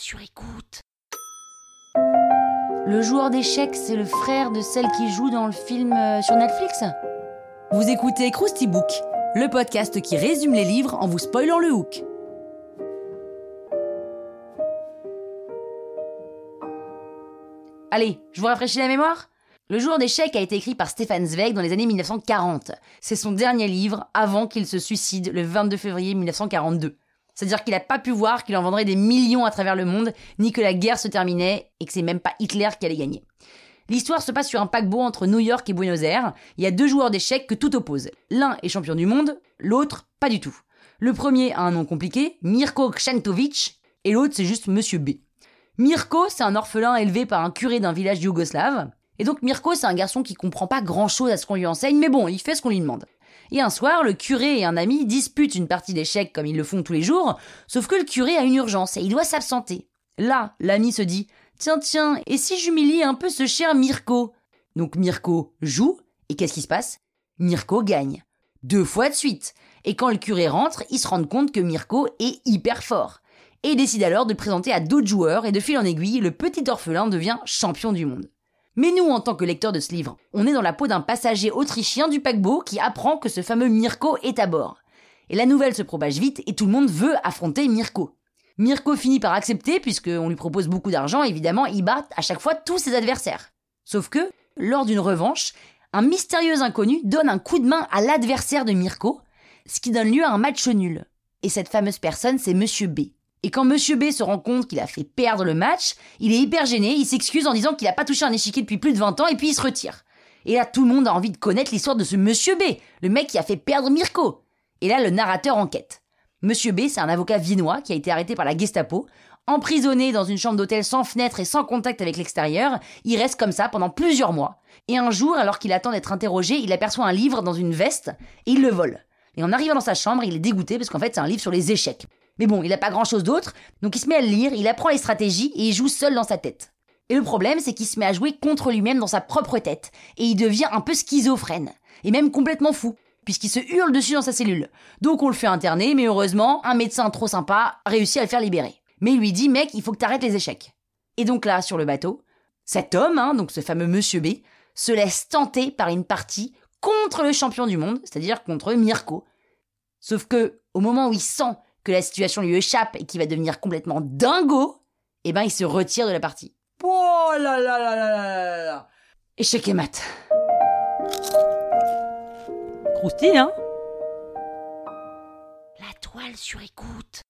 sur écoute. Le joueur d'échecs, c'est le frère de celle qui joue dans le film euh, sur Netflix Vous écoutez Krusty Book, le podcast qui résume les livres en vous spoilant le hook. Allez, je vous rafraîchis la mémoire Le joueur d'échecs a été écrit par Stefan Zweig dans les années 1940. C'est son dernier livre avant qu'il se suicide le 22 février 1942. C'est-à-dire qu'il n'a pas pu voir qu'il en vendrait des millions à travers le monde, ni que la guerre se terminait, et que c'est même pas Hitler qui allait gagner. L'histoire se passe sur un paquebot entre New York et Buenos Aires. Il y a deux joueurs d'échecs que tout oppose. L'un est champion du monde, l'autre pas du tout. Le premier a un nom compliqué, Mirko Kšantovic, et l'autre c'est juste Monsieur B. Mirko, c'est un orphelin élevé par un curé d'un village yougoslave. Et donc Mirko, c'est un garçon qui comprend pas grand chose à ce qu'on lui enseigne, mais bon, il fait ce qu'on lui demande. Et un soir, le curé et un ami disputent une partie d'échecs comme ils le font tous les jours, sauf que le curé a une urgence et il doit s'absenter. Là, l'ami se dit Tiens, tiens, et si j'humilie un peu ce cher Mirko? Donc Mirko joue, et qu'est-ce qui se passe? Mirko gagne. Deux fois de suite. Et quand le curé rentre, il se rend compte que Mirko est hyper fort. Et décide alors de le présenter à d'autres joueurs, et de fil en aiguille, le petit orphelin devient champion du monde. Mais nous, en tant que lecteurs de ce livre, on est dans la peau d'un passager autrichien du paquebot qui apprend que ce fameux Mirko est à bord. Et la nouvelle se propage vite et tout le monde veut affronter Mirko. Mirko finit par accepter puisqu'on lui propose beaucoup d'argent, évidemment, il bat à chaque fois tous ses adversaires. Sauf que, lors d'une revanche, un mystérieux inconnu donne un coup de main à l'adversaire de Mirko, ce qui donne lieu à un match nul. Et cette fameuse personne, c'est Monsieur B. Et quand Monsieur B se rend compte qu'il a fait perdre le match, il est hyper gêné, il s'excuse en disant qu'il n'a pas touché un échiquier depuis plus de 20 ans et puis il se retire. Et là, tout le monde a envie de connaître l'histoire de ce Monsieur B, le mec qui a fait perdre Mirko. Et là, le narrateur enquête. Monsieur B, c'est un avocat viennois qui a été arrêté par la Gestapo. Emprisonné dans une chambre d'hôtel sans fenêtre et sans contact avec l'extérieur, il reste comme ça pendant plusieurs mois. Et un jour, alors qu'il attend d'être interrogé, il aperçoit un livre dans une veste et il le vole. Et en arrivant dans sa chambre, il est dégoûté parce qu'en fait, c'est un livre sur les échecs. Mais bon, il n'a pas grand chose d'autre, donc il se met à le lire, il apprend les stratégies et il joue seul dans sa tête. Et le problème, c'est qu'il se met à jouer contre lui-même dans sa propre tête, et il devient un peu schizophrène, et même complètement fou, puisqu'il se hurle dessus dans sa cellule. Donc on le fait interner, mais heureusement, un médecin trop sympa réussit à le faire libérer. Mais il lui dit, mec, il faut que t'arrêtes les échecs. Et donc là, sur le bateau, cet homme, hein, donc ce fameux Monsieur B, se laisse tenter par une partie contre le champion du monde, c'est-à-dire contre Mirko. Sauf que, au moment où il sent que la situation lui échappe et qu'il va devenir complètement dingo, eh ben il se retire de la partie. Oh là là là là là là Échec et mat. Croustille, hein? La toile sur écoute.